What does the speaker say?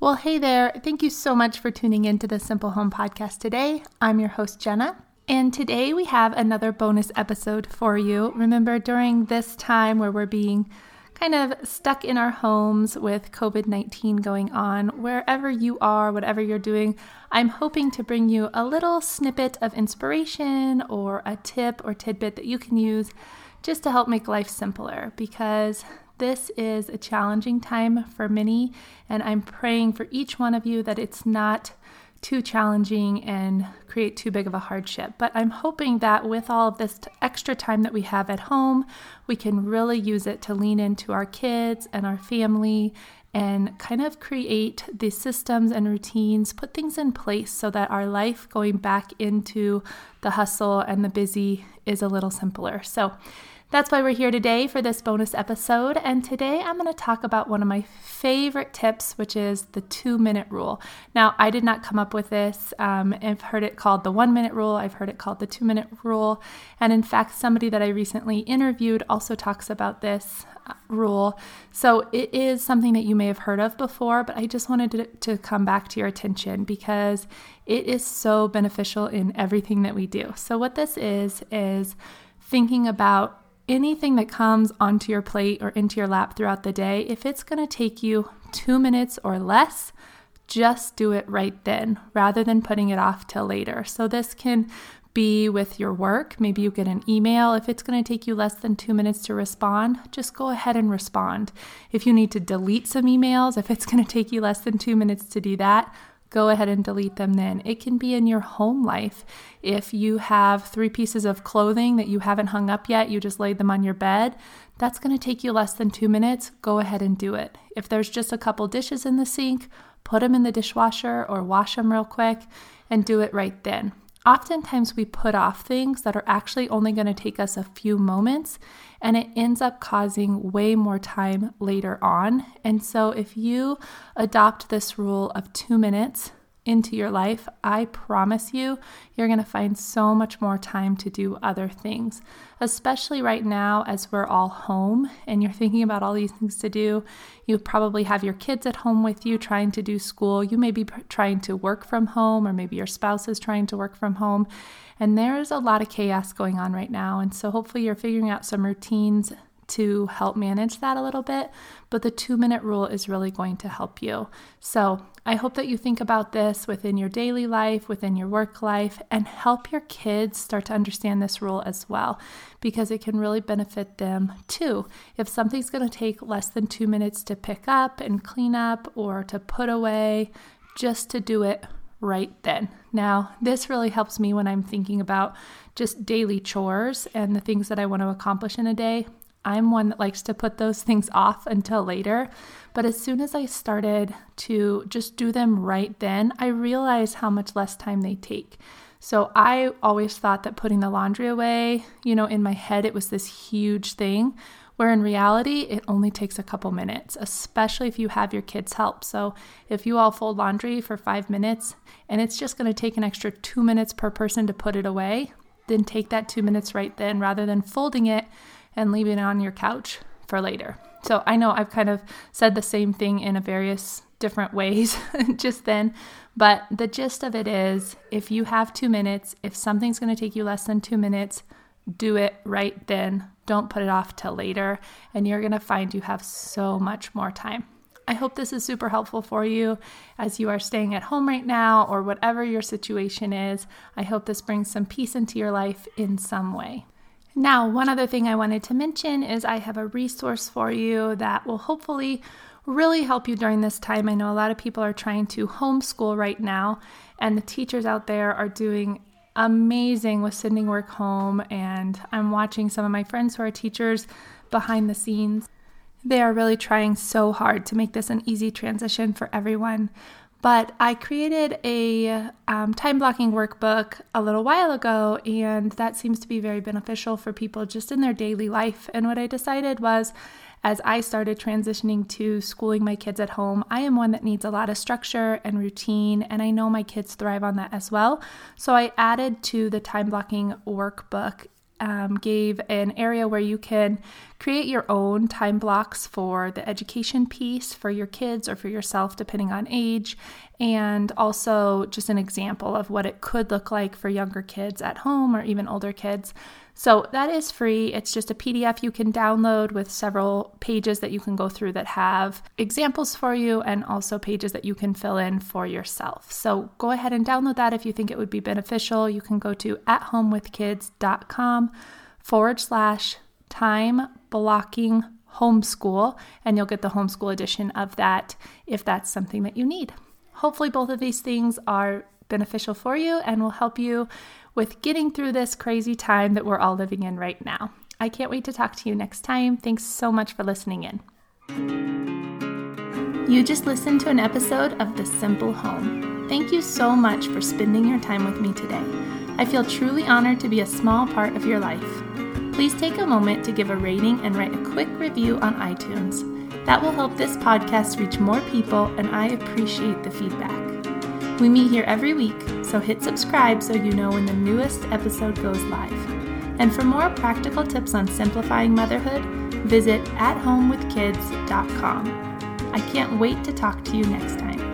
Well, hey there. Thank you so much for tuning in to the Simple Home Podcast today. I'm your host, Jenna. And today we have another bonus episode for you. Remember, during this time where we're being kind of stuck in our homes with COVID 19 going on, wherever you are, whatever you're doing, I'm hoping to bring you a little snippet of inspiration or a tip or tidbit that you can use just to help make life simpler because this is a challenging time for many, and I'm praying for each one of you that it's not too challenging and create too big of a hardship. But I'm hoping that with all of this extra time that we have at home, we can really use it to lean into our kids and our family and kind of create the systems and routines, put things in place so that our life going back into the hustle and the busy is a little simpler. So, that's why we're here today for this bonus episode. And today I'm going to talk about one of my favorite tips, which is the two minute rule. Now, I did not come up with this. Um, I've heard it called the one minute rule, I've heard it called the two minute rule. And in fact, somebody that I recently interviewed also talks about this uh, rule. So it is something that you may have heard of before, but I just wanted to, to come back to your attention because it is so beneficial in everything that we do. So, what this is, is thinking about anything that comes onto your plate or into your lap throughout the day, if it's going to take you two minutes or less, just do it right then rather than putting it off till later. So, this can be with your work. Maybe you get an email. If it's going to take you less than two minutes to respond, just go ahead and respond. If you need to delete some emails, if it's going to take you less than two minutes to do that, go ahead and delete them then. It can be in your home life. If you have three pieces of clothing that you haven't hung up yet, you just laid them on your bed, that's going to take you less than two minutes. Go ahead and do it. If there's just a couple dishes in the sink, put them in the dishwasher or wash them real quick and do it right then. Oftentimes, we put off things that are actually only going to take us a few moments, and it ends up causing way more time later on. And so, if you adopt this rule of two minutes, into your life, I promise you, you're going to find so much more time to do other things, especially right now as we're all home and you're thinking about all these things to do. You probably have your kids at home with you trying to do school. You may be trying to work from home, or maybe your spouse is trying to work from home. And there's a lot of chaos going on right now. And so, hopefully, you're figuring out some routines to help manage that a little bit, but the two minute rule is really going to help you. So I hope that you think about this within your daily life, within your work life, and help your kids start to understand this rule as well, because it can really benefit them too. If something's going to take less than two minutes to pick up and clean up or to put away, just to do it right then. Now, this really helps me when I'm thinking about just daily chores and the things that I want to accomplish in a day. I'm one that likes to put those things off until later. But as soon as I started to just do them right then, I realized how much less time they take. So I always thought that putting the laundry away, you know, in my head, it was this huge thing, where in reality, it only takes a couple minutes, especially if you have your kids' help. So if you all fold laundry for five minutes and it's just going to take an extra two minutes per person to put it away, then take that two minutes right then rather than folding it and leaving it on your couch for later. So I know I've kind of said the same thing in a various different ways just then, but the gist of it is if you have two minutes, if something's going to take you less than two minutes, do it right then. Don't put it off till later, and you're going to find you have so much more time. I hope this is super helpful for you as you are staying at home right now or whatever your situation is. I hope this brings some peace into your life in some way. Now, one other thing I wanted to mention is I have a resource for you that will hopefully really help you during this time. I know a lot of people are trying to homeschool right now, and the teachers out there are doing amazing with sending work home. And I'm watching some of my friends who are teachers behind the scenes. They are really trying so hard to make this an easy transition for everyone. But I created a um, time blocking workbook a little while ago, and that seems to be very beneficial for people just in their daily life. And what I decided was, as I started transitioning to schooling my kids at home, I am one that needs a lot of structure and routine, and I know my kids thrive on that as well. So I added to the time blocking workbook um, gave an area where you can create your own time blocks for the education piece for your kids or for yourself, depending on age, and also just an example of what it could look like for younger kids at home or even older kids. So that is free. It's just a PDF you can download with several pages that you can go through that have examples for you and also pages that you can fill in for yourself. So go ahead and download that if you think it would be beneficial. You can go to athomewithkids.com forward slash time blocking homeschool, and you'll get the homeschool edition of that if that's something that you need. Hopefully, both of these things are beneficial for you and will help you with getting through this crazy time that we're all living in right now. I can't wait to talk to you next time. Thanks so much for listening in. You just listened to an episode of The Simple Home. Thank you so much for spending your time with me today. I feel truly honored to be a small part of your life. Please take a moment to give a rating and write a quick review on iTunes. That will help this podcast reach more people, and I appreciate the feedback. We meet here every week, so hit subscribe so you know when the newest episode goes live. And for more practical tips on simplifying motherhood, visit athomewithkids.com. I can't wait to talk to you next time.